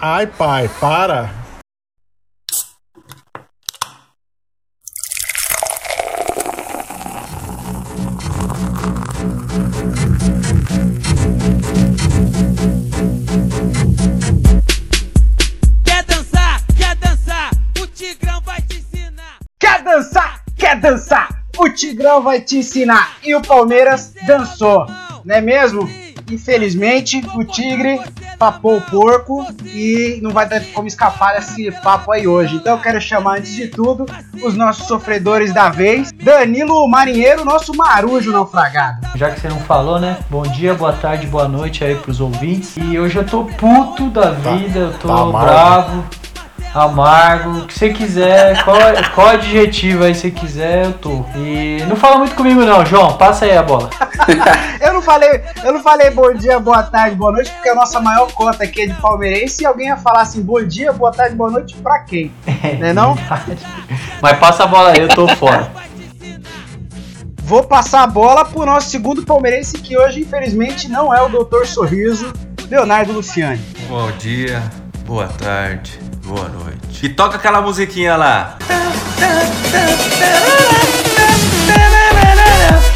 Ai, pai, para. Quer dançar? Quer dançar? O Tigrão vai te ensinar. Quer dançar? Quer dançar? O Tigrão vai te ensinar. E o Palmeiras dançou, não é mesmo? Infelizmente, o Tigre papou o porco e não vai ter como escapar desse papo aí hoje. Então eu quero chamar, antes de tudo, os nossos sofredores da vez. Danilo Marinheiro, nosso marujo naufragado. Já que você não falou, né? Bom dia, boa tarde, boa noite aí pros ouvintes. E hoje eu tô puto da vida, eu tô tá bravo, amargo, o que você quiser, qual, qual adjetivo aí você quiser, eu tô. E não fala muito comigo não, João, passa aí a bola. Eu não falei, eu não falei bom dia, boa tarde, boa noite, porque a nossa maior cota aqui é de palmeirense e alguém ia falar assim, bom dia, boa tarde, boa noite pra quem? Né não? Mas passa a bola aí, eu tô fora. Vou passar a bola pro nosso segundo palmeirense, que hoje, infelizmente, não é o Doutor Sorriso, Leonardo Luciani. Bom dia, boa tarde, boa noite. E toca aquela musiquinha lá.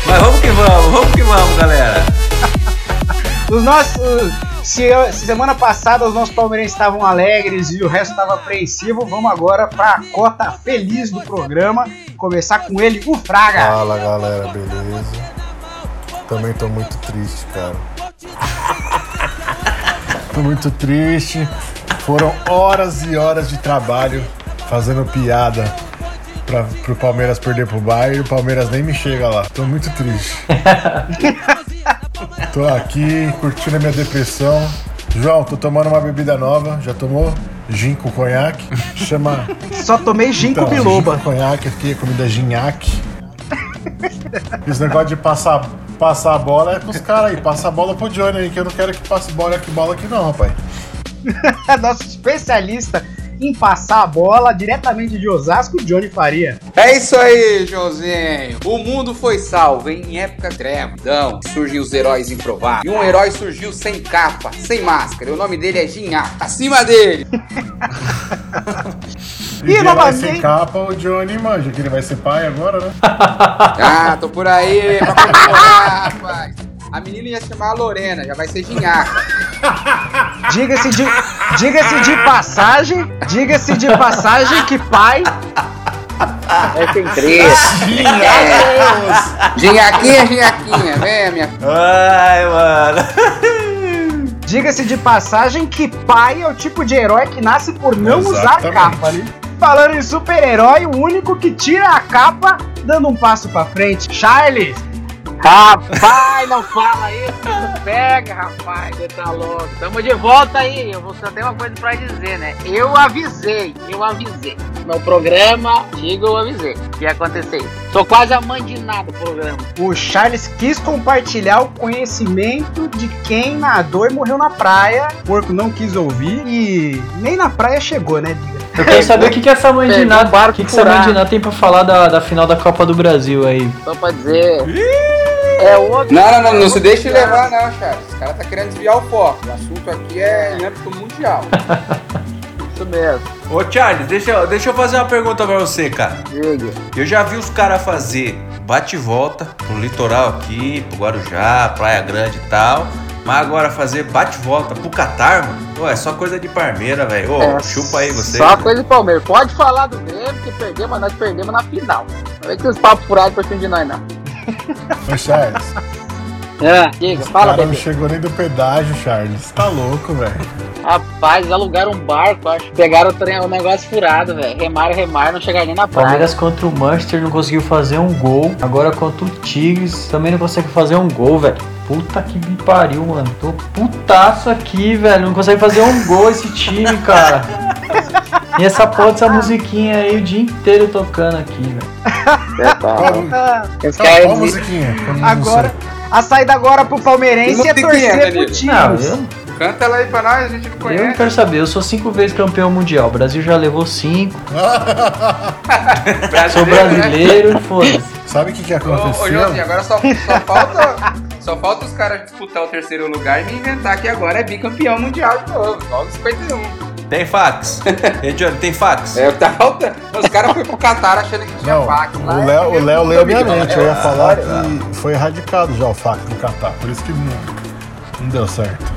Mas vamos que vamos, vamos que vamos, galera. Os nossos. Se, se semana passada os nossos palmeirenses estavam alegres e o resto estava apreensivo, vamos agora para a cota feliz do programa. Começar com ele, o Fraga. Fala galera, beleza? Também tô muito triste, cara. tô muito triste. Foram horas e horas de trabalho fazendo piada pra, pro Palmeiras perder pro Bayern e o Palmeiras nem me chega lá. Tô muito triste. tô aqui curtindo a minha depressão. João, tô tomando uma bebida nova. Já tomou? Gin com conhaque. Chama Só tomei gin com então, biloba. gin com conhaque aqui, comida ginhaque. Esse negócio de passar, passar a bola é com os caras aí. Passa a bola pro Johnny aí, que eu não quero que passe bola aqui, bola aqui não, rapaz. Nosso especialista em passar a bola diretamente de Osasco, Johnny Faria. É isso aí, Joãozinho. O mundo foi salvo hein? em época treva. Então, surgiu os heróis improváveis. E um herói surgiu sem capa, sem máscara. E o nome dele é Ginhaque. Acima dele. E ele vai novamente- sem capa, o Johnny manja, que ele vai ser pai agora, né? Ah, tô por aí pra comemorar, rapaz. A menina ia chamar a Lorena, já vai ser Ginhaque. Diga-se de, diga-se de passagem, diga-se de passagem que pai É tem três. Ginhaquinha, Ginhaquinha. Vem, minha Ai, mano. Diga-se de passagem que pai é o tipo de herói que nasce por não usar Exatamente. capa, né? Falando em super-herói, o único que tira a capa dando um passo pra frente. Charles! Rapaz, não fala isso, não pega, rapaz, você tá louco. Tamo de volta aí, eu vou só ter uma coisa pra dizer, né? Eu avisei, eu avisei. No programa, diga eu avisei que ia acontecer isso. Sou quase a mãe de nada do programa. O Charles quis compartilhar o conhecimento de quem nadou e morreu na praia. O porco não quis ouvir e nem na praia chegou, né? Diga. Eu quero saber o que, que essa mãe de um nada, barco o que, que essa mãe de nada tem pra falar da, da final da Copa do Brasil aí. Só pra dizer. É outro. Não, não, não, não se deixe levar, não, Charles. Os caras tá querendo desviar o foco. O assunto aqui é em âmbito mundial. Isso mesmo, Ô, Charles, deixa, eu- deixa eu fazer uma pergunta pra você, cara. diga. Eu já vi os caras fazer bate e volta pro litoral aqui, pro Guarujá, Praia Grande e tal. Mas agora fazer bate e volta pro Catar, mano? Pô, é só coisa de parmeira, velho. Ô, É, chupa aí você. Só coisa de Palmeiras. Pode falar do Grêmio que perdemos, mas nós perdemos na final. Não vem com esses papos furados pra cima de nós, não. Ô, Charles, É, diga, o fala, cara não chegou nem do pedágio, Charles. Tá louco, velho. Rapaz, alugaram um barco, acho. Pegaram o, trem, o negócio furado, velho. Remaram, remaram, não chegaram nem na praia. Palmeiras contra o Manchester não conseguiu fazer um gol. Agora contra o Tigres também não consegue fazer um gol, velho. Puta que me pariu, mano. Tô putaço aqui, velho. Não consegue fazer um gol esse time, cara. E essa porra dessa musiquinha aí o dia inteiro tocando aqui, velho. Esse qual, cara qual é musiquinha? Agora, a saída agora pro palmeirense é torcer pro Danilo? Não, eu, Canta ela aí pra nós, a gente não eu não conhece. quero saber. Eu sou cinco vezes campeão mundial. O Brasil já levou cinco. Sou brasileiro, foda-se. Sabe o que, que Ô, aconteceu? ô Joãozinho, agora só, só falta. Só falta os caras disputar o terceiro lugar e me inventar que agora é bicampeão mundial de novo, igual o 51. Tem fax? Ei, Johnny, tem fax? É, tá faltando. Os caras foram pro Catar achando que tinha Não, fax lá. o Léo, o Léo leu minha mente. Eu ia falar que foi erradicado já o fax no Catar. Por isso que não, não deu certo.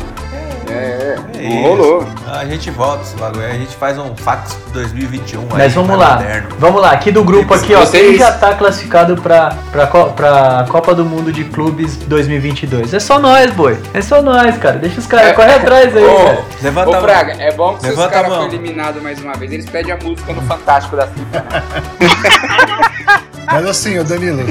É, É isso. rolou. A gente volta esse bagulho. aí, A gente faz um fax 2021. aí, Mas vamos mais lá, moderno. vamos lá, aqui do grupo aqui, ó, Vocês- quem já tá classificado pra, pra, pra Copa do Mundo de Clubes 2022? É só nós, boi, é só nós, cara, deixa os caras, É. corre atrás aí, Ô, cara. Levanta Ô, a mão. Fraga, é bom que se os Levanta a caras mão. forem eliminados mais uma vez, eles pedem a música no Fantástico da FIFA. né? Mas assim, ô Danilo.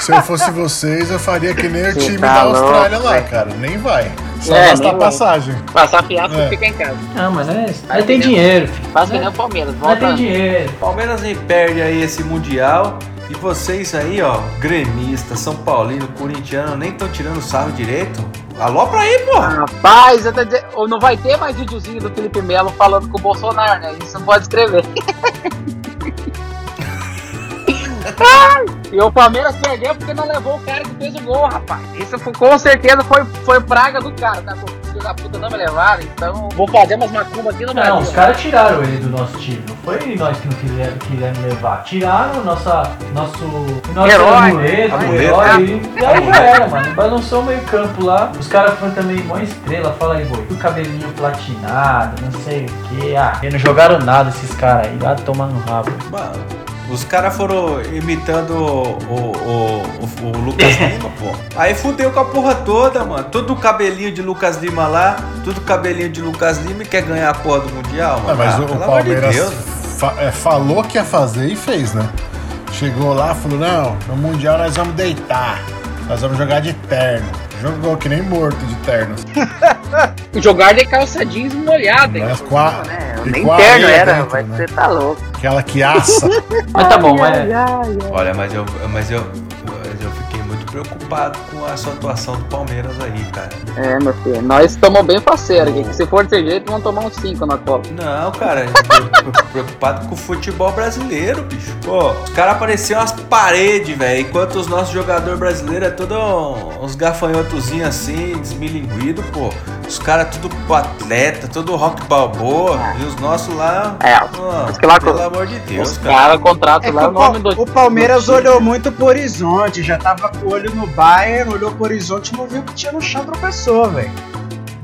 Se eu fosse vocês, eu faria que nem o time tá da louco, Austrália lá, cara. Nem vai. Só É, gasta nem a vai. passagem. Passar fiasco É. fica em casa. Ah, mas é isso, aí tem dinheiro, filho. Faz que nem o Palmeiras. Mas tem Volta. dinheiro. Palmeiras nem perde aí esse Mundial. E vocês aí, ó, gremistas, São Paulino, corintiano, nem estão tirando sarro direito. Alô pra aí, porra! Rapaz, dizendo- ou não vai ter mais videozinho do Felipe Melo falando com o Bolsonaro, né? Isso não pode escrever. Ai, e o Palmeiras perdeu porque não levou o cara que fez o gol, rapaz. Isso foi- com certeza foi, foi praga do cara, tá? Filho da puta não me levaram, então vou fazer umas macumbas aqui no Não, Brasil. os caras tiraram ele do nosso time, não foi nós que não quiseram, quisemos levar. Tiraram nossa, nosso, nosso Herói. amuleto, o Amuleto. herói, e aí já era, mano. Balançou o meio campo lá. Os caras foram também mó estrela, fala aí, boi. O cabelinho platinado, não sei o que. Ah, eles não jogaram nada esses caras aí, vai tomar no rabo. Mano, os caras foram imitando o, o, o, o Lucas Lima, pô. Aí fudeu com a porra toda, mano. Tudo cabelinho de Lucas Lima lá, tudo cabelinho de Lucas Lima e quer ganhar a porra do Mundial, mano. Ah, mas Ah, o, de Palmeiras Deus. fa- é, falou que ia fazer e fez, né? Chegou lá falou: não, no Mundial nós vamos deitar. Nós vamos jogar de terno. Jogou que nem morto de terno. Jogar de calça jeans molhada, hein? Mas com a, né? Nem terno era, dentro, vai né? ser tá louco. Aquela que assa. Mas tá bom, é. Olha, mas eu, mas eu, mas eu fiquei muito preocupado com a sua atuação do Palmeiras aí, cara. É, meu filho, nós estamos bem parceiro aqui, que se for desse jeito, vão tomar uns 5 na cola. Não, cara, preocupado com o futebol brasileiro, bicho. Pô, os caras pareciam umas paredes, velho. Enquanto os nossos jogadores brasileiros é tudo uns gafanhotozinhos assim, desmilinguido, pô. Os caras tudo pro atleta, tudo rock balboa. E os nossos lá. É, os que lá- pelo amor de Deus, Os cara. caras contratam É lá o o, nome do. o Palmeiras do olhou muito pro horizonte, já tava com o olho no Bayern, olhou pro horizonte e não viu o que tinha no chão tropeçou, velho.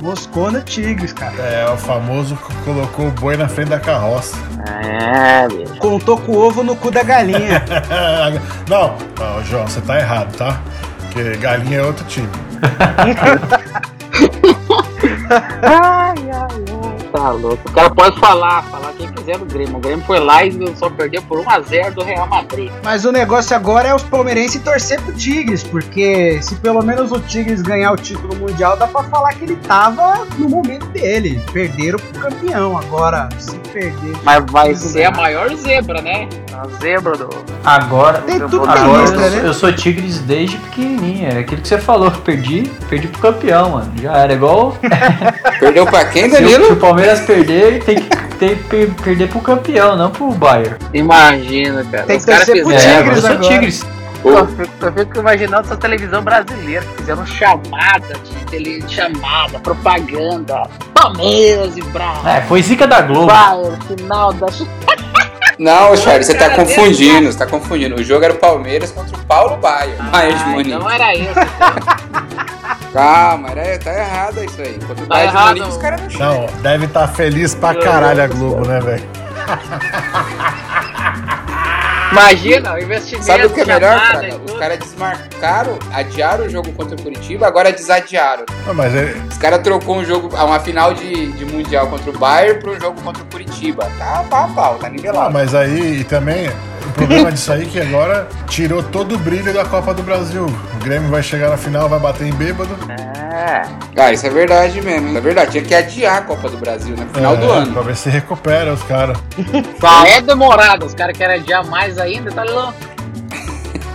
Moscou no Tigres, cara. É, o famoso que colocou o boi na frente da carroça. É, bicho. Contou com o ovo no cu da galinha. não, não, João, você tá errado, tá? Porque galinha é outro time. Ai. Tá louco. O cara pode falar, falar quem quiser do Grêmio. O Grêmio foi lá e só perdeu por 1x0 do Real Madrid. Mas o negócio agora é os palmeirenses torcer pro Tigres, porque se pelo menos o Tigres ganhar o título mundial, dá pra falar que ele tava no momento dele. Perderam pro campeão. Agora, se perder. Mas vai ser a bem. maior zebra, né? A zebra do. Agora, Tem tudo Agora tem extra, eu, né? eu sou Tigres desde pequenininho. É aquilo que você falou, perdi, perdi pro campeão, mano. Já era igual Perdeu pra quem, Se o, se o Danilo? Palmeiras perder, tem que, tem que per- perder pro campeão, não pro Bayern. Imagina, cara. Tem que torcer pro fizeram. É, Tigres agora eu sou agora. Tigres. Eu fico, imaginando essa televisão brasileira que fizeram chamada de tele, chamada, propaganda, Palmeiras e Bravo. É, foi zica da Globo. Bayern, final da. Não, Charles, você tá confundindo, você tá confundindo. O jogo era o Palmeiras contra o Paulo Baia, de Ah, Munique. então era isso. Calma, era, tá errado isso aí. Contra o Tá Bayern de errado. Munique, os caras não chegam. Não, deve estar feliz pra caralho a Globo, né, velho? Imagina, o investimento. Sabe o que é melhor, e Os caras desmarcaram, adiaram o jogo contra o Curitiba, agora desadiaram. Não, mas é, Os caras trocou um jogo, uma final de, de Mundial contra o Bayern para um jogo contra o Curitiba. Tá pau a pau, tá Ah, nivelado. mas aí e também problema disso aí é que agora tirou todo o brilho da Copa do Brasil. O Grêmio vai chegar na final, vai bater em bêbado. É. Ah, isso é verdade mesmo. Isso é verdade. Tinha que adiar a Copa do Brasil no final É, do ano. Pra ver se recupera os caras. Já é demorado, os caras querem adiar mais ainda, tá louco.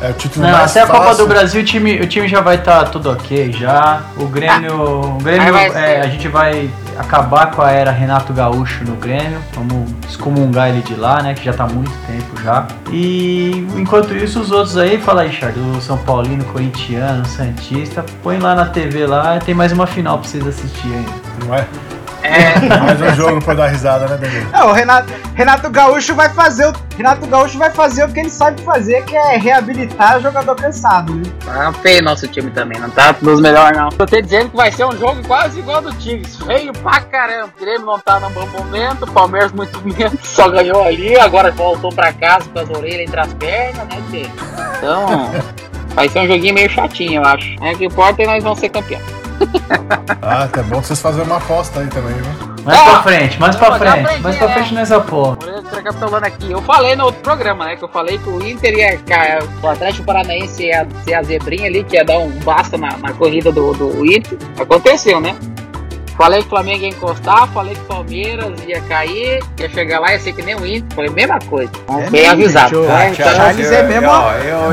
É o título Não, mais até a Copa fácil. do Brasil o time, o time já vai estar tudo ok já. O Grêmio. O Grêmio é, a gente vai acabar com a era Renato Gaúcho no Grêmio. Vamos excomungar ele de lá, né? Que já tá há muito tempo já. E enquanto isso, os outros aí, fala aí, Char, do São Paulino, Corintiano, Santista, põe lá na TV lá, tem mais uma final pra vocês assistirem ainda. Não é? É, Mais um jogo pra dar risada, né, Danilo? Não, o Renato, Renato Gaúcho vai fazer o Renato Gaúcho vai fazer o que ele sabe fazer, que é reabilitar o jogador cansado, né? tá feio nosso time também, não tá dos melhores não. Tô te dizendo que vai ser um jogo quase igual ao do Tigres, feio pra caramba. O Grêmio não tá num bom momento, o Palmeiras muito menos, só ganhou ali, agora voltou pra casa com as orelhas entre as pernas, né, Tchê? Então, vai ser um joguinho meio chatinho, eu acho. É, o que importa é nós vamos ser campeão. Ah, tá bom vocês fazerem uma aposta aí também, viu? Mais Ah! pra frente, mais pra frente, aprendi, mais pra né? frente nessa porra. Recapitulando aqui, eu falei no outro programa, né? Que eu falei que o Inter ia, ca- o Atlético Paranaense ia ser a zebrinha ali, que ia dar um basta na, na corrida do, do Inter. Aconteceu, né? Falei que o Flamengo ia encostar, falei que o Palmeiras ia cair, ia chegar lá, ia ser que nem o Inter. Foi a mesma coisa. É bem avisado. gente, né? Charles é mesmo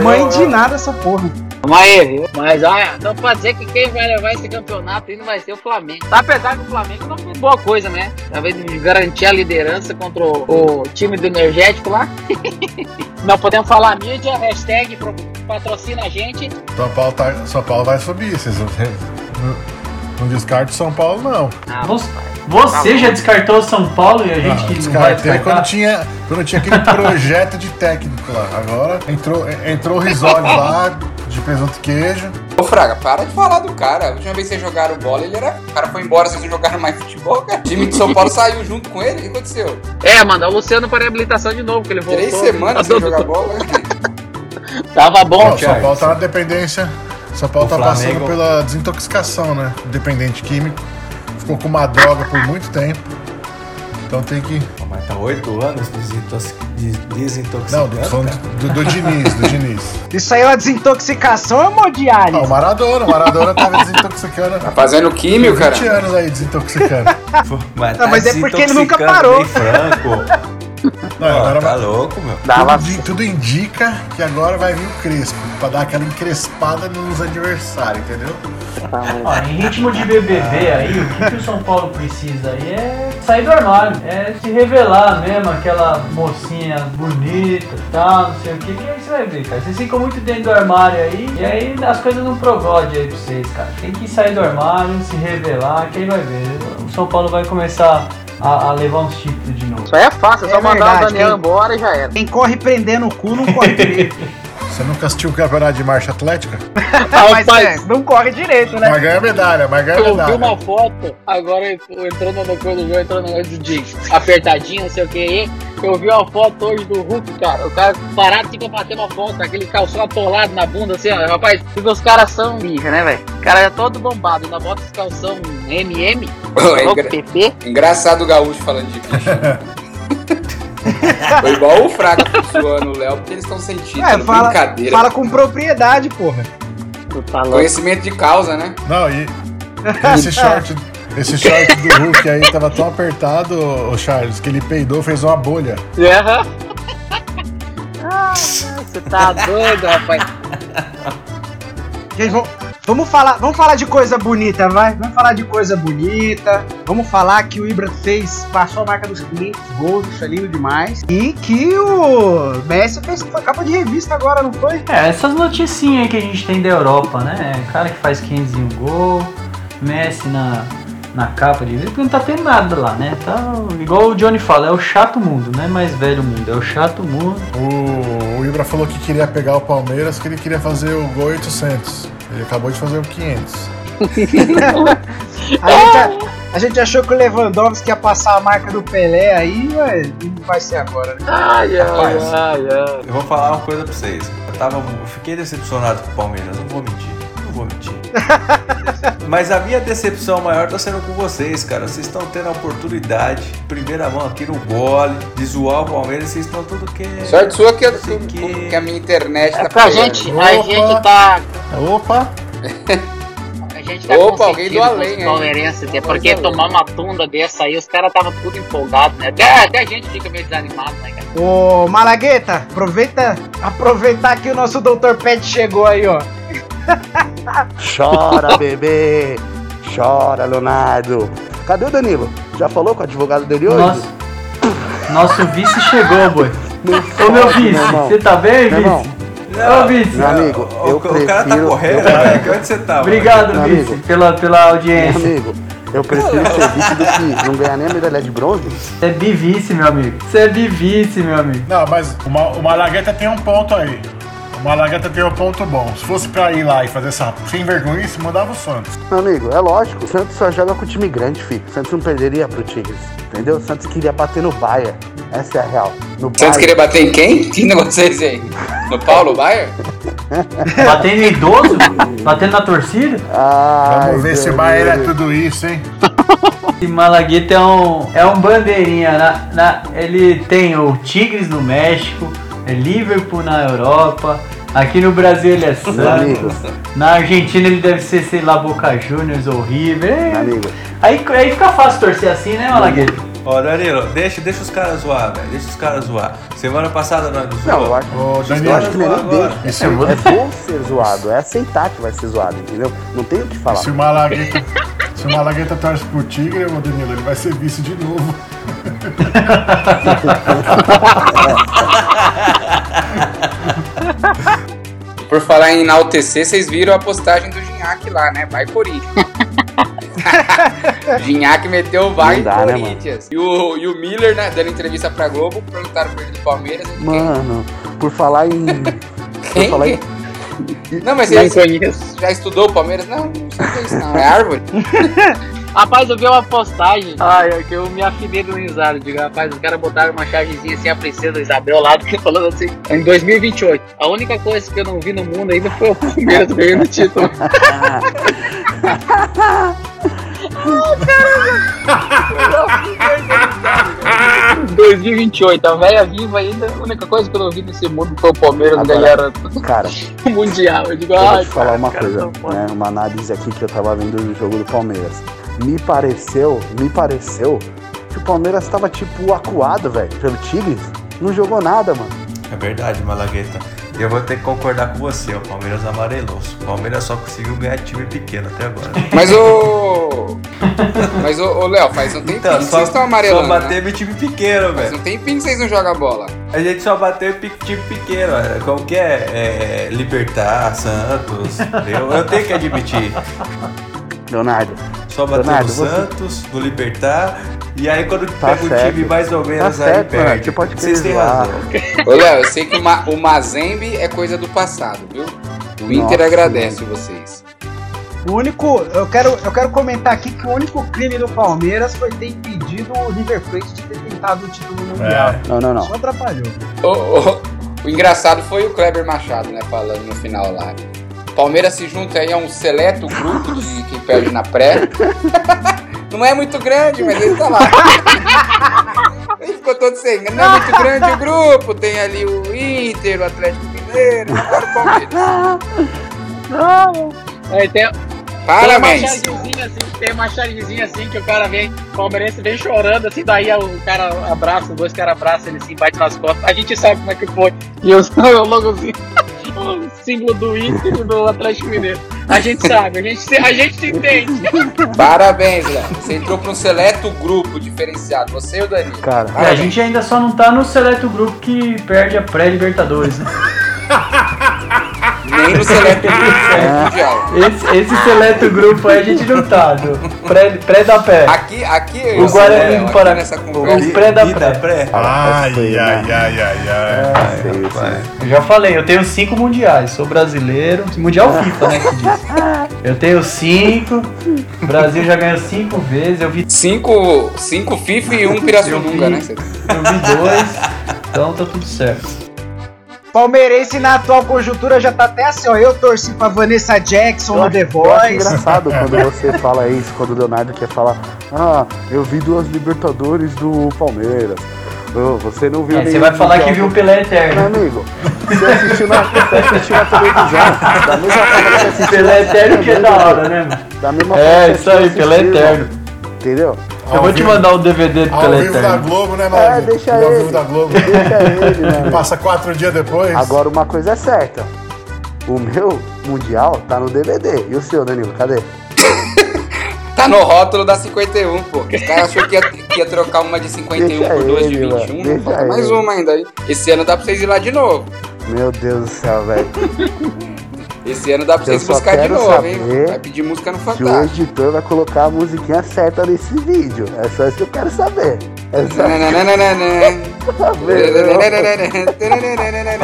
mãe eu- de nada essa porra. Vamos aí, viu? Mas olha, não pode dizer que quem vai levar esse campeonato ainda vai ser o Flamengo. Apesar que o Flamengo não fez boa coisa, né? Talvez de garantir a liderança contra o, o time do energético lá. não podemos falar mídia, hashtag patrocina a gente. São Paulo, tá, São Paulo vai subir. Vocês não, não, não descarte São Paulo, não. Ah, Você, você já descartou o São Paulo e a gente Ah, que não vai descartei quando tinha, quando tinha aquele projeto de técnico lá. Agora entrou, entrou o Risoli lá, de presunto e queijo. Ô Fraga, para de falar do cara. A última vez que vocês jogaram bola, ele era. O cara foi embora, vocês não jogaram mais futebol, cara. O time de São Paulo saiu junto com ele. O que aconteceu? É, manda o Luciano para reabilitação de novo, que ele voltou. Três semanas sem jogar bola. Tava bom, Não, São. Paulo tá na dependência. São Paulo O tá Flamengo- passando pela desintoxicação, né? Dependente químico. Ficou com uma droga por muito tempo. Então tem que. Mas tá oito anos desintox... des- Não, desintoxicando, tô falando cara. do, do Diniz, do Diniz. Isso aí é uma desintoxicação hemodiálise. Ah, o Maradona, o Maradona tava desintoxicando. Tá fazendo químio, 20 cara. anos aí desintoxicando. Mas, Não, tá mas é porque ele nunca parou. bem Franco. Não, Pô, agora tá vai- louco, meu. Dava Tudo, tudo indica que agora vai vir o Crespo, pra dar aquela encrespada nos adversários, entendeu? Ó, em ritmo de BBB aí, o que, que o São Paulo precisa aí é sair do armário, é se revelar mesmo, aquela mocinha bonita e tal, não sei o que, que aí você vai ver, cara. Vocês ficam muito dentro do armário aí, e aí as coisas não progrodem aí pra vocês, cara. Tem que sair do armário, se revelar, que aí vai ver. O São Paulo vai começar a, a levar uns títulos de novo. Isso aí é fácil, é só É mandar verdade, o Daniel quem- embora e já era. Quem corre prendendo o cu não corre. Você nunca assistiu o campeonato de marcha atlética? mas é, não corre direito, né? Mas ganha medalha, mas ganha Eu vi medalha. uma foto, agora entrou no coisa do jogo, entrou no negócio de apertadinho, não sei o que. Eu vi uma foto hoje do Hulk, cara. O cara parado fica batendo uma foto, aquele calção atolado na bunda, assim, ó. Rapaz, porque os caras são bicha, né, velho? O cara é todo bombado, ainda bota esse calção MM, Pô, é engra- PP. Engraçado o gaúcho falando de bicho. Foi igual o Fraga zoando o Léo, porque eles estão título. É, fala, Brincadeira. fala com propriedade, porra. Tá. Conhecimento de causa, né? Não, e esse short, esse short do Hulk aí tava tão apertado, o Charles, que ele peidou, fez uma bolha. Aham. Ah, Você tá doido, rapaz. Gente, vamos, vamos falar, vamos falar de coisa bonita, vai? Vamos falar de coisa bonita. Vamos falar que o Ibra fez, passou a marca dos 500 gols, isso é lindo demais. E que o Messi fez capa de revista agora, não foi? É, essas noticinhas aí que a gente tem da Europa, né? Cara que faz 501 gol, Messi na, na capa de porque não tá tendo nada lá, né? Tá igual o Johnny fala, é o chato mundo, não é mais velho mundo, é o chato mundo. O, o Ibra falou que queria pegar o Palmeiras, que ele queria fazer o gol 800. Ele acabou de fazer o 500. A gente, a gente achou que o Lewandowski ia passar a marca do Pelé aí, mas não vai ser agora, né? Ai, Rapaz. ai, ai. Eu vou falar uma coisa pra vocês. Eu, tava, eu fiquei decepcionado com o Palmeiras, não vou mentir. Não vou mentir. Mas a minha decepção maior tá sendo com vocês, cara. Vocês estão tendo a oportunidade, primeira mão aqui no gole, de zoar o Palmeiras, vocês estão tudo que. Sorte sua que, eu- Sei que- que a minha internet É tá porque a pegando. gente, a Opa. gente tá. Opa! A gente tá Opa, alguém do com além até Voz porque tomar uma tunda dessa aí, os caras estavam tudo empolgados, né? Até, até a gente fica meio desanimado, né, cara? Ô, Malagueta, aproveita, aproveitar que o nosso Dr. Pet chegou aí, ó. Chora, bebê! Chora, Leonardo! Cadê o Danilo? Já falou com o advogado dele hoje? Nosso, nosso vice chegou, boi. Não Ô meu vice, meu você tá bem, Meu irmão, vice? Ô vice, Meu amigo, o, eu o cara tá prefiro- correndo, eu- velho. Onde você tá? obrigado, Meu vice, amigo. pela, pela meu audiência. amigo, Eu prefiro ser vice do que não ganhar nem a medalha de bronze. Você é bivice, meu amigo. Você é bivice, meu amigo. Não, mas o, Ma- o Malagueta tem um ponto aí. O Malagueta tem um ponto bom. Se fosse pra ir lá e fazer essa sem vergonha, se mandava o Santos. Meu amigo, é lógico, o Santos só joga com time grande, filho. O Santos não perderia pro Tigres, entendeu? O Santos queria bater no Baia. Essa é a real. No Santos Bayern. queria bater em quem? Que negócio é esse aí? No Paulo Baier? Batendo em idoso? Batendo na torcida? Ai, Vamos ver se o. Bahia é tudo isso, hein? Esse Malagueta é um, é um bandeirinha. Na, na- ele tem o Tigres no México, Liverpool na Europa. Aqui no Brasil ele é. Santos. Na Argentina ele deve ser, sei lá, Boca Juniors ou River. É. Aí, aí fica fácil torcer assim, né, Malagueta? Ó, Danilo, deixa, deixa os caras zoar, velho. Deixa os caras zoar. Semana passada nós nos Não, eu acho, eu Danilo, acho que não é nem agora. dele. Esse, É bom ser zoado, é aceitar que vai ser zoado, entendeu? Não tem o que falar. se o Malagueta, se o Malagueta torce pro Tigre, ô Danilo, ele vai ser vice de novo. Por falar em enaltecer, vocês viram a postagem do Ginhaque lá, né? Vai Corinthians. Ginhaque meteu o vai dá, né, Corinthians. e, o, e o Miller, né, dando entrevista pra Globo, perguntaram pra ele do Palmeiras. ele, Mano, por falar em. Quem? Por falar em. Não, mas você conheço. já estudou o Palmeiras? Não, não sei o que é isso, não. É árvore? Rapaz, eu vi uma postagem. Ai, é que eu me afinei do risado. Digo, rapaz, os caras botaram uma chargezinha assim, a princesa Isabel lá, que falando assim, em 2028. A única coisa que eu não vi no mundo ainda foi o Palmeiras ganhando o título. Em 2028, a velha viva ainda, a única coisa que eu não vi nesse mundo foi o Palmeiras ganhar Cara, o Mundial. Eu digo, eu vou te falar cara, uma cara, coisa, né? Uma análise aqui que eu tava vendo do jogo do Palmeiras. Me pareceu, me pareceu que o Palmeiras tava tipo acuado, velho, pelo Tigres. Não jogou nada, mano. É verdade, Malagueta. Eu vou ter que concordar com você, o Palmeiras amarelou. O Palmeiras só conseguiu ganhar time pequeno até agora. Mas o. Mas o, ô, Léo, faz um tempinho Então, que só, vocês estão só amarelando. né? bateu time pequeno, Faz velho. um tempinho que vocês não jogam bola. A gente só bateu em time pequeno, velho. Como que é? é Libertar, Santos. Eu, eu tenho que admitir. Leonardo, Só bateu Leonardo, no você- Santos, no Libertar. E aí quando Tá pega o certo. time mais ou menos Tá aí certo, mano, perde. você pode Vocês têm razão. Ô, Léo, eu sei que o, Ma o Mazembe é coisa do passado, viu? O Inter Nossa, agradece vocês. O único, eu quero, eu quero comentar aqui que o único crime do Palmeiras foi ter impedido o River Plate de ter tentado o título mundial. não, não, não. Só atrapalhou. Ô, ô, o engraçado foi o Kleber Machado, né? Falando no final lá. Palmeiras se junta aí a um seleto grupo de quem perde na pré. Não é muito grande, mas ele tá lá. Ele ficou todo sem. Não é muito grande o grupo. Tem ali o Inter, o Atlético Mineiro, agora o Palmeiras. Aí tem, Tem uma Parabéns. chargezinha assim, tem uma chargezinha assim que o cara vem, o palmeirense vem chorando, assim, daí o cara abraça, os dois caras abraçam ele assim, bate nas costas. A gente sabe como é que foi. E eu o logozinho, o símbolo do Inter e do Atlético Mineiro. A gente sabe, a gente, se- a gente se entende. Parabéns, Léo. Você entrou pra um seleto grupo diferenciado. Você e o Danilo. Cara, É, a gente ainda só não tá no seleto grupo que perde a pré-Libertadores, né? Nem no seleto grupo mundial. Esse, esse seleto grupo aí a gente não tá, do pré, pré da pé. Aqui, aqui, O eu- Guarani Léo, do nessa O pré da pré. pré. Ai, ai, né? ai, ai, ai. sei, rapaz. sei. Eu já falei, eu tenho cinco mundiais, sou brasileiro. Mundial FIFA, né? Que diz. Eu tenho cinco. O Brasil já ganhou cinco vezes. Eu vi, Cinco, cinco FIFA e um Pirassununga, né? eu vi dois. Então tá tudo certo. Palmeirense na atual conjuntura já tá até assim, ó. Eu torci pra Vanessa Jackson Eu no acho, The eu acho Voice. engraçado quando você fala isso, quando o Leonardo quer falar, ah, eu vi duas Libertadores do Palmeiras. Você não viu É, você vai falar que viu o Pelé Meu Eterno. amigo, você assistiu na, você assistiu na televisão. Da mesma forma que você assistiu Pelé Eterno que é da hora, né, mano? Da mesma É, isso aí, Pelé. Eterno. Entendeu? Eu Ao vou te vivo- mandar o DVD do Ao Pelé vivo da. Globo, né, É, mano? deixa Ao ele. vivo da Globo. Deixa ele, né? Passa quatro dias depois. Agora uma coisa é certa. O meu mundial tá no DVD. E o seu, Danilo, cadê? Tá no rótulo da 51, pô. Os caras achou que ia, que ia trocar uma de 51 Deixa por duas de ele, 21. mano. Não Deixa falta mais ele. uma ainda aí. Esse ano dá pra vocês ir lá de novo. Meu Deus do céu, velho. Esse ano dá pra vocês buscar de novo, hein? Vai pedir música no Se o Fantástico. editor vai colocar a musiquinha certa nesse vídeo. É só isso que eu quero saber. É só saber.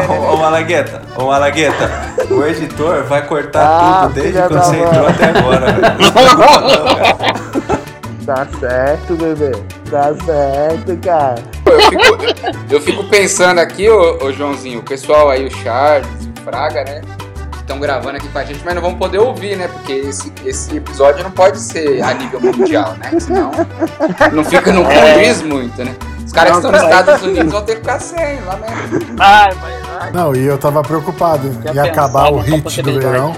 Ô, ô Malagueta, ô Malagueta, o editor vai cortar Ah, tudo desde quando você mãe. entrou até agora, velho. Tá certo, bebê. Tá certo, cara. Eu fico, eu fico pensando aqui, ô, ô Joãozinho, o pessoal aí, o Charles, o Fraga, né? Estão gravando aqui com a gente, mas não vão poder ouvir, né? Porque esse, esse episódio não pode ser a nível mundial, né? Senão não fica, não condiz muito, né? Os caras que estão nos Estados Unidos vão ter que ficar sem, lá mesmo. Ai, vai. Não, e eu tava preocupado em acabar o hit do verão,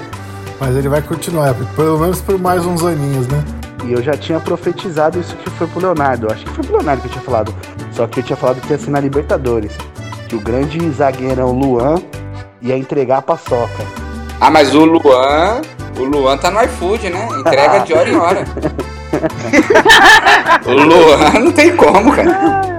mas ele vai continuar, pelo menos por mais uns aninhos, né? E eu já tinha profetizado isso que foi pro Leonardo. Eu Acho que foi pro Leonardo que eu tinha falado. Só que eu tinha falado que ia ser na Libertadores. Que o grande zagueirão Luan ia entregar a paçoca. Ah, mas o Luan, o Luan tá no iFood, né? Entrega de hora em hora. o Luan não tem como, cara.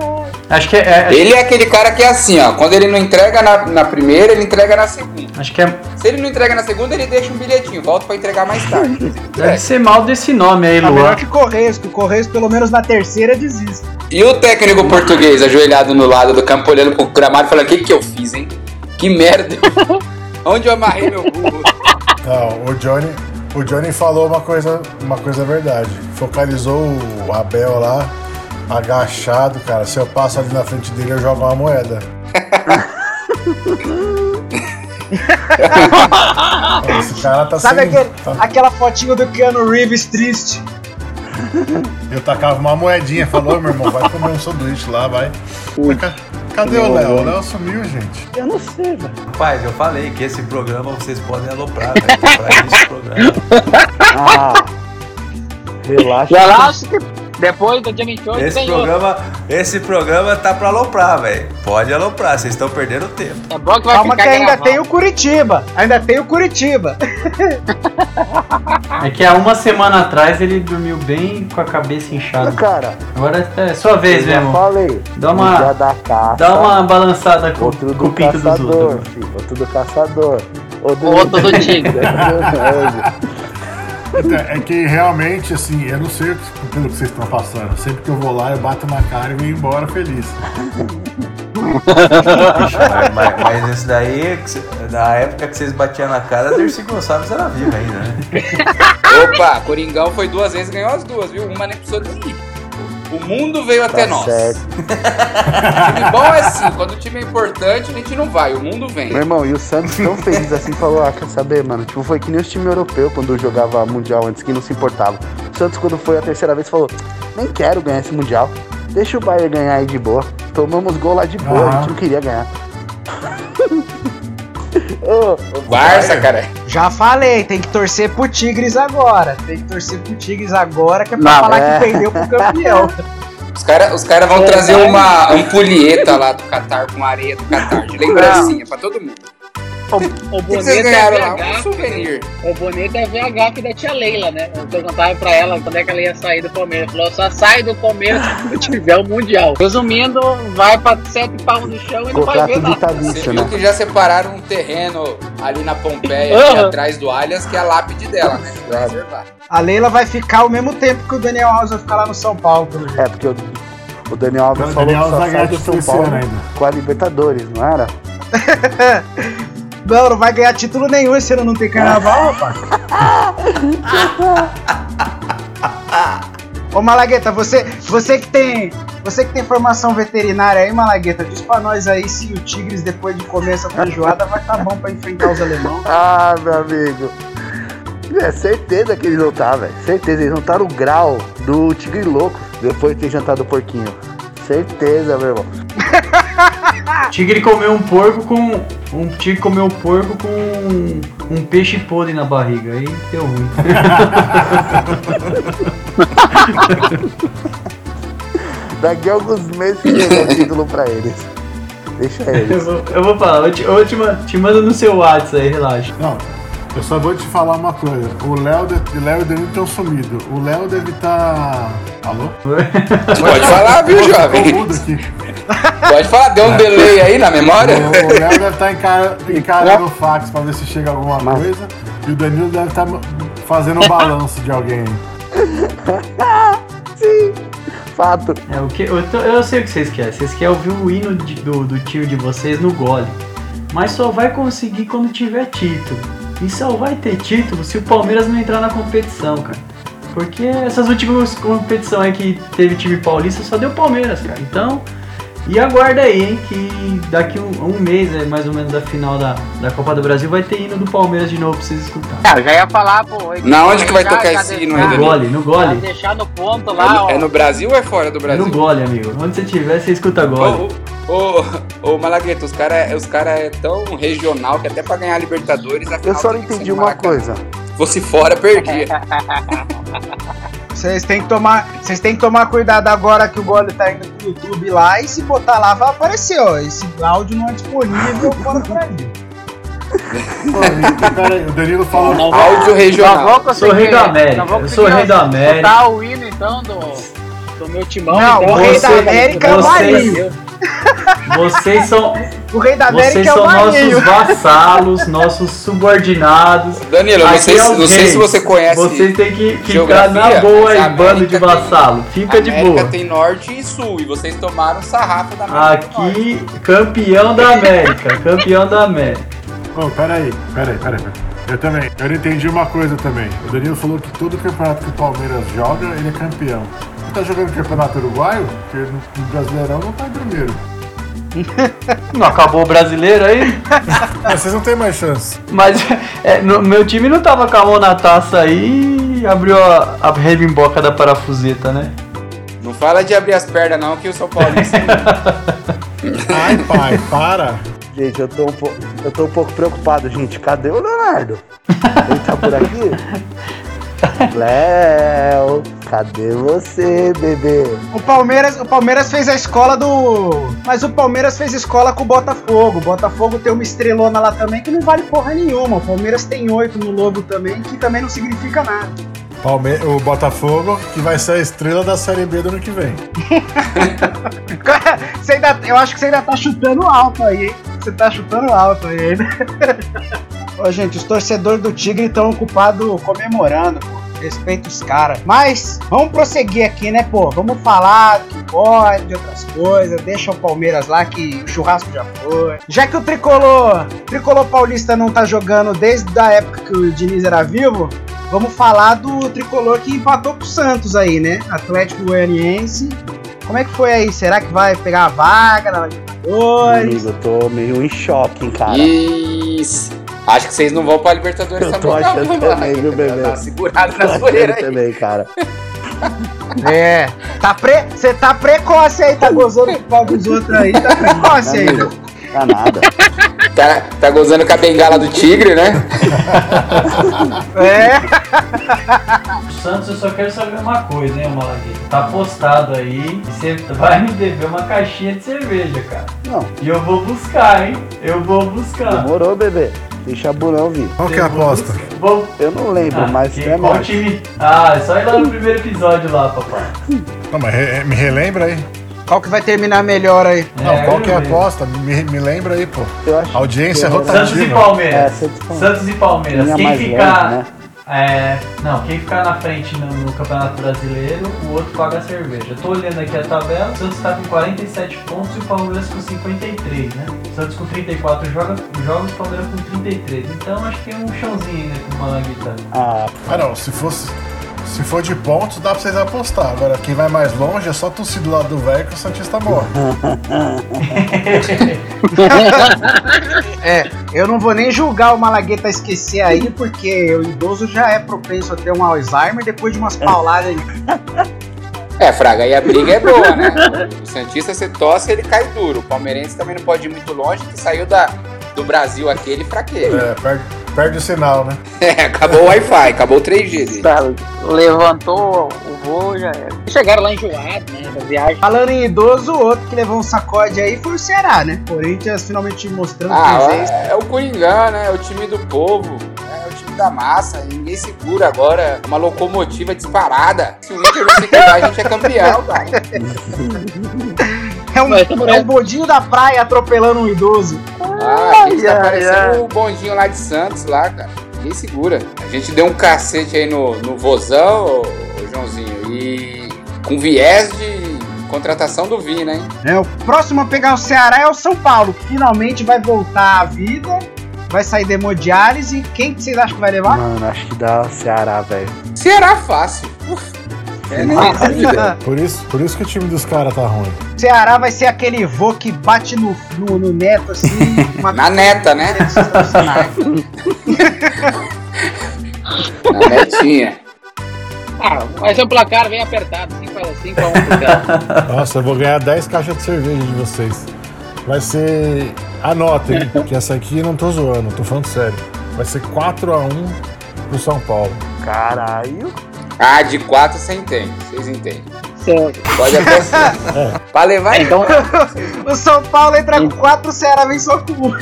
Acho que é, é- Ele é aquele cara que é assim, ó. Quando ele não entrega na, na primeira, ele entrega na segunda. acho que é, Se ele não entrega na segunda, ele deixa um bilhetinho, volta pra entregar mais tarde. deve ser mal desse nome aí, Tá Luan. melhor que Correios, que o Correios pelo menos na terceira desiste. E o técnico português ajoelhado no lado do campo, olhando pro gramado, falando: O que, que eu fiz, hein? Que merda! Onde eu amarrei meu burro? Não, o Johnny, o Johnny falou uma coisa, uma coisa verdade. Focalizou o Abel lá, agachado, cara. Se eu passo ali na frente dele, eu jogo uma moeda. Esse cara tá Sabe sem. aquele, tá- aquela fotinho do Keanu Reeves triste? Eu tacava uma moedinha, falou, meu irmão, vai comer um sanduíche lá, vai. Mas ca- Cadê o Léo? O Léo sumiu, gente. Eu não sei, velho. Rapaz, eu falei que esse programa vocês podem aloprar, velho. Pra o programa. Ah, relaxa. Acho que depois do dia 28 Esse outro. programa, esse programa tá pra aloprar, velho. Pode aloprar, vocês estão perdendo tempo. É bom que vai Calma que ainda gravado. tem o Curitiba. Ainda tem o Curitiba. É que há uma semana atrás ele dormiu bem com a cabeça inchada. Cara, Agora é sua vez, irmão. falei. Dá uma- Um caça. Dá uma balançada com, Outro com o pinto dos caçador, outros. filho. Outro do caçador. Outro do tigre. Então, É que realmente, assim, eu não sei o que- pelo que vocês estão passando. Sempre que eu vou lá, eu bato na cara e venho embora feliz. Mas, mas- esse daí, na época que vocês batiam na cara, Dercy Gonçalves era viva ainda, né? Opa, Coringão foi duas vezes e ganhou as duas, viu? Uma nem precisou de mim. O mundo veio até Tá nós. certo. time bom é assim, quando o time é importante, a gente não vai, o mundo vem. Meu irmão, e o Santos tão feliz assim falou, ah, quer saber, mano? Tipo, foi que nem os times europeus quando jogava Mundial antes, que não se importava. Santos, quando foi a terceira vez, falou, nem quero ganhar esse Mundial. Deixa o Bayern ganhar aí de boa. Tomamos gol lá de boa, a Aham. gente não queria ganhar. Ô, O Barça, cara. Já falei, tem que torcer pro Tigres agora. Tem que torcer pro Tigres agora, que é pra Não, falar é. que perdeu pro campeão. Os caras os cara vão trazer uma ampulheta lá do Catar com areia do Catar, de lembrancinha pra todo mundo. O O que é ganharam lá? Um VH. souvenir. O bonito é VH aqui da tia Leila, né? Eu perguntava pra ela quando é que ela ia sair do Palmeiras. Falou, só sai do Palmeiras quando tiver o Mundial. Resumindo, vai pra sete pau no chão e não vai ver nada. Você vitalício, viu né? que já separaram um terreno ali na Pompeia, Aham. aqui atrás do Allianz, que é a lápide dela, né? Reservar. A Leila vai ficar ao mesmo tempo que o Daniel Alves vai ficar lá no São Paulo. É, porque o, o Daniel Alves O falou Daniel que só sai do São Paulo ainda. com a Libertadores, não era? Não, não vai ganhar título nenhum esse ano, não tem carnaval, rapaz. Ô Malagueta, você, você que tem. Você que tem formação veterinária aí, Malagueta, diz pra nós aí se o Tigres, depois de comer essa feijoada, vai tá bom pra enfrentar os alemão. Ah, meu amigo. É certeza que eles não tá, velho. Certeza, eles não tá no grau do tigre louco depois de ter jantado o porquinho. Certeza, meu irmão. Tigre comeu um porco com. Um tigre comeu um porco com um, um peixe podre na barriga. Aí deu ruim. Daqui a alguns meses que chega o título pra eles. Deixa Eu eles. vou, eu vou falar, eu te, eu te, ma- te mando no seu WhatsApp aí, relaxa. Não, eu só vou te falar uma coisa. O Léo o Léo e o Danilo estão sumidos. O Léo deve estar. Alô? Pode falar, viu, jovem? Pode falar, deu um delay aí na memória? O o Léo deve estar encara- encarando o fax pra ver se chega alguma coisa. E o Danilo deve estar fazendo um balanço de alguém. Fato. É, o que, eu, tô- eu sei o que vocês querem. Vocês querem ouvir o hino de- do, do time de vocês no gole. Mas só vai conseguir quando tiver título. E só vai ter título se o Palmeiras não entrar na competição, cara. Porque essas últimas competições aí que teve time paulista só deu Palmeiras, cara. Então, e aguarda aí, hein, que daqui um, um mês, é, mais ou menos, da final da, da Copa do Brasil, vai ter hino do Palmeiras de novo pra vocês escutar. Ah, já ia falar, pô. Na onde que vai já- tocar já esse hino aí, No gole, no gole. deixar no ponto É lá, no, ó. é no Brasil ou é fora do É Brasil? no gole, amigo. Onde você estiver, você escuta gole. Ô, ô, ô, ô, Malagueta, os caras os cara é tão regional que até pra ganhar a Libertadores. a Eu só não entendi uma Maracanã. coisa. Se fosse fora, perdia. Vocês têm que tomar, vocês têm que tomar cuidado agora que o Gole tá indo pro YouTube lá e se botar lá vai aparecer, ó. Esse áudio não é disponível fora do Brasil. O Danilo falou. Não Áudio Não regional. Sou rei da América, não sou rei da América. Botar o hino então do, do meu timão. Não, então, o rei da América é o vocês- Marinho. Vocês são, O rei da América vocês é o são nossos vassalos, nossos subordinados. Danilo, não sei, é não sei se você conhece. Vocês têm que ficar na boa aí, bando de América tem- vassalo. Fica de América boa. tem norte e sul, e vocês tomaram sarrafo da América. Aqui, campeão da América. Campeão da América. Ô, peraí, peraí, peraí, peraí. Eu também, eu não entendi uma coisa também. O Danilo falou que todo campeonato que o Palmeiras joga, ele é campeão. Você tá jogando campeonato uruguaio? Porque no, no Brasileirão não tá em primeiro. Não acabou o brasileiro aí? Mas vocês não têm mais chance. Mas é, no- meu time não tava com a mão na taça aí e abriu a, a rebimboca da parafuseta, né? Não fala de abrir as pernas, não, que o São Paulo. Ai, pai, para. Gente, eu tô, um pouco, eu tô um pouco preocupado, gente. Cadê o Leonardo? Ele tá por aqui? Léo, cadê você, bebê? O Palmeiras, o Palmeiras fez a escola do. Mas o Palmeiras fez escola com o Botafogo. O Botafogo tem uma estrelona lá também que não vale porra nenhuma. O Palmeiras tem oito no logo também, que também não significa nada. Palme o Botafogo, que vai ser a estrela da Série B do ano que vem. Você ainda, eu acho que você ainda tá chutando alto aí, hein? Você tá chutando alto aí ainda. Ô, gente, os torcedores do Tigre estão ocupados comemorando, pô. Respeita os caras. Mas, vamos prosseguir aqui, né, pô? Vamos falar que pode, de outras coisas. Deixa o Palmeiras lá, que o churrasco já foi. Já que o tricolor, tricolor paulista não tá jogando desde a época que o Diniz era vivo, vamos falar do tricolor que empatou com o Santos aí, né? Atlético Goianiense. Como é que foi aí? Será que vai pegar a vaga na Libertadores? Amigo, eu tô meio em choque, hein, cara. Isso. Acho que vocês não vão pra Libertadores Eu tô também, não, achando viu, também, viu, bebê? Tá segurado na zoeira aí. também, cara. É. Tá pre... Você tá precoce aí, tá gozando com o pau dos outros aí, tá precoce aí. Tá nada. Tá, tá gozando com a bengala do tigre, né? É. O Santos, eu só quero saber uma coisa, hein, Malagueta? Tá postado aí e você vai me dever uma caixinha de cerveja, cara. Não, E eu vou buscar, hein? Eu vou buscar. demorou, bebê. Deixa a burão vir. Qual que é a aposta? Vou... Eu não lembro, Ah, mas que- é qual time? Ah, é só ir lá no primeiro episódio lá, papai. Não, mas re- me relembra aí. Qual que vai terminar melhor aí? Não, É, qual eu que é a aposta? Me, me lembra aí, pô. Eu acho Audiência que eu- rotativa. Santos e Palmeiras. É, Santos e Palmeiras. E Quem ficar. longe, né? É, não, quem ficar na frente no, no Campeonato Brasileiro, o outro paga a cerveja. Eu tô olhando aqui a tabela, o Santos tá com 47 pontos e o Palmeiras com 53, né? O Santos com 34 joga, jogos, o Palmeiras com 33. Então acho que tem um chãozinho ainda com o Malaguita. Ah, Ah, não, se fosse. Se for de pontos, dá pra vocês apostar. Agora, quem vai mais longe é só tossir do lado do velho que o Santista morre. É, eu não vou nem julgar o Malagueta esquecer aí, porque o idoso já é propenso a ter um Alzheimer depois de umas pauladas. É, Fraga, aí a briga é boa, né? O Santista, você tosse, ele cai duro. O palmeirense também não pode ir muito longe, que saiu da, do Brasil aquele fraqueiro. É, perde, perde o sinal, né? É, acabou o Wi-Fi, acabou o 3G dele. Tá, levantou o voo, já era. Chegaram lá enjoados, né, da viagem. Falando em idoso, o outro que levou um sacode aí foi o Ceará, né? Corinthians finalmente mostrando Ah, presença. é, é o Coringão, né? É o time do povo. É o time da massa. Ninguém segura agora. Uma locomotiva disparada. Se o Inter não se cuidar, a gente é campeão, cara. É um, tá é um bodinho da praia atropelando um idoso. Ah, aquele tá ai, parecendo o bondinho lá de Santos, lá, cara. Ninguém segura. A gente deu um cacete aí no, no Vozão, ô, ô, Joãozinho, e com viés de contratação do Vina, hein? É, o próximo a pegar o Ceará é o São Paulo, finalmente vai voltar à vida, vai sair da hemodiálise. Quem que vocês acham que vai levar? Mano, acho que dá Ceará, velho. Será fácil. Uf, é dúvida. Por isso, por isso que o time dos caras tá ruim. Ceará vai ser aquele vô que bate no, no, no neto assim. Na neta, né? Na netinha. Ah, vai ser um placar bem apertado, 5x1 pro. Nossa, eu vou ganhar 10 caixas de cerveja de vocês. Vai ser. Anotem, que essa aqui eu não tô zoando, tô falando sério. Vai ser 4x1 pro São Paulo. Caralho. Ah, de quatro você entende. Vocês entendem. Certo. Pode até ser. Pra levar Então, O São Paulo entra com 4, o Ceará vem só com 1.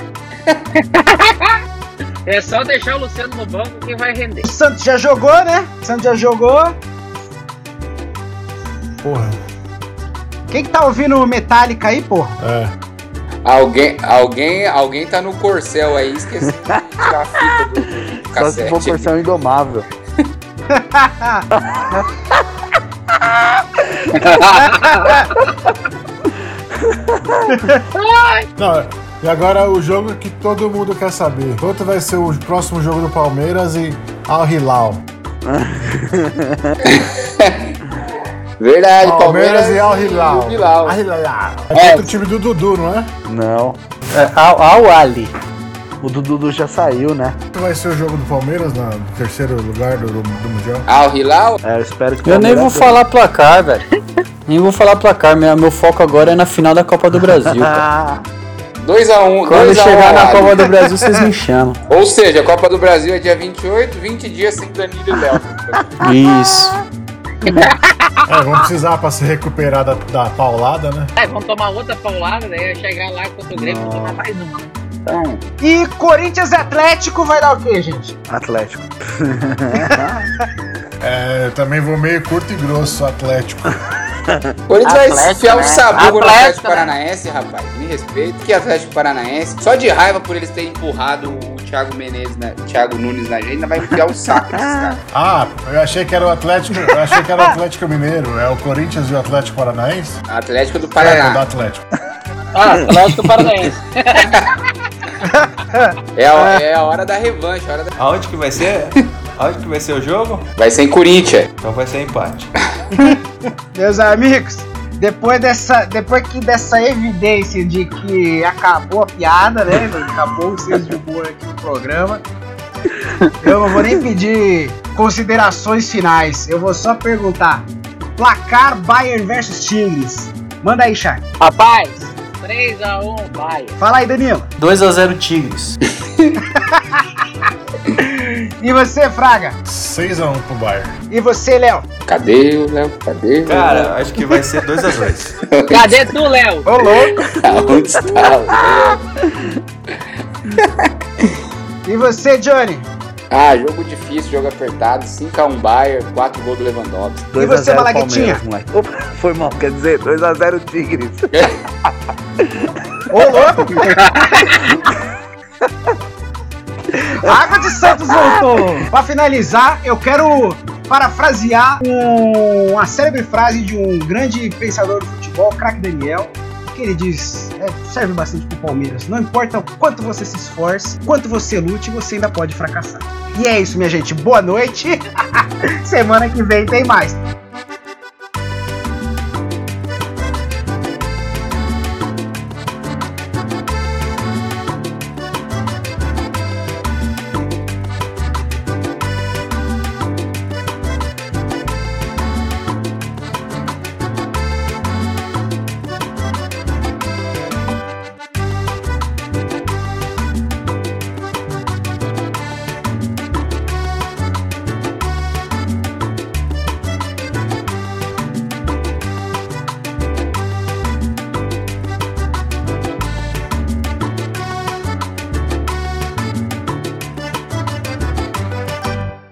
é só deixar o Luciano no banco que vai render. O Santos já jogou, né? O Santos já jogou. Porra. Quem que tá ouvindo Metallica aí, porra? É. Alguém, alguém, alguém tá no corcel aí, esqueci de tirar a fita do, do Só se for porção indomável. Não, e agora o jogo que todo mundo quer saber. Quanto vai ser o próximo jogo do Palmeiras e Al Hilal? Verdade, Palmeiras e Al Hilal. Al Hilal. É contra o time do Dudu, não é? Não. É, ao, ao Ali. O Dudu já saiu, né? Vai ser o jogo do Palmeiras na- no terceiro lugar do, do, do Mundial? Ah, o Hilal? É, eu espero que Eu nem vou falar placar, velho. Nem vou falar placar. Meu, meu foco agora é na final da Copa do Brasil, cara. Ah, 2x1. Quando 2 chegar na Copa do Brasil, vocês me chamam. Ou seja, a Copa do Brasil é dia 28, 20 dias sem Danilo e Léo. Isso. É, vamos precisar pra se recuperar da, da paulada, né? É, vamos tomar outra paulada, daí chegar lá contra o Grêmio, vamos tomar mais uma. Então, E Corinthians e Atlético vai dar o quê, gente? Atlético. É, eu também vou meio curto e grosso, Atlético. o Corinthians vai Atlético, enfiar o né? sabugo no Atlético, Atlético né? Paranaense, rapaz. Me respeito. Que Atlético Paranaense. Só de raiva por eles terem empurrado o Thiago Menezes, na, Thiago Nunes na gente, ainda vai enfiar o saco desses caras. Ah, eu achei que era o Atlético. Eu achei que era o Atlético Mineiro. É o Corinthians e o Atlético Paranaense? Atlético do É, do Paraná. Atlético. Ah, Atlético Paranaense. É a, é a hora da revanche. a hora da- Aonde que vai ser? Aonde que vai ser o jogo? Vai ser em Corinthians. Então vai ser empate. Meus amigos, depois dessa, depois que dessa evidência de que acabou a piada, né? Acabou o senso de humor aqui no programa. Eu não vou nem pedir considerações finais. Eu vou só perguntar: placar Bayern versus Tigres. Manda aí, Chay. Rapaz, 3x1, vai. Fala aí, Danilo. 2x0 Tigres. E você, Fraga? 6x1 pro Bayern. E você, Léo? Cadê o Léo? Cadê o Cara, acho que vai ser 2x2. Cadê tu, Léo? Ô, louco. Aonde está o Léo? E você, Johnny? Ah, jogo difícil, jogo apertado. 5x1 Bayern, 4 gols do Lewandowski. 2 E você, a 0 Malaguetinha? Opa, foi mal, quer dizer, 2x0 Tigres. Ô, louco! Água de Santos voltou! Pra finalizar, eu quero parafrasear um- uma célebre frase de um grande pensador do futebol, craque Daniel, que ele diz, é, serve bastante pro Palmeiras. Não importa o quanto você se esforce, quanto você lute, você ainda pode fracassar. E é isso, minha gente. Boa noite. Semana que vem tem mais.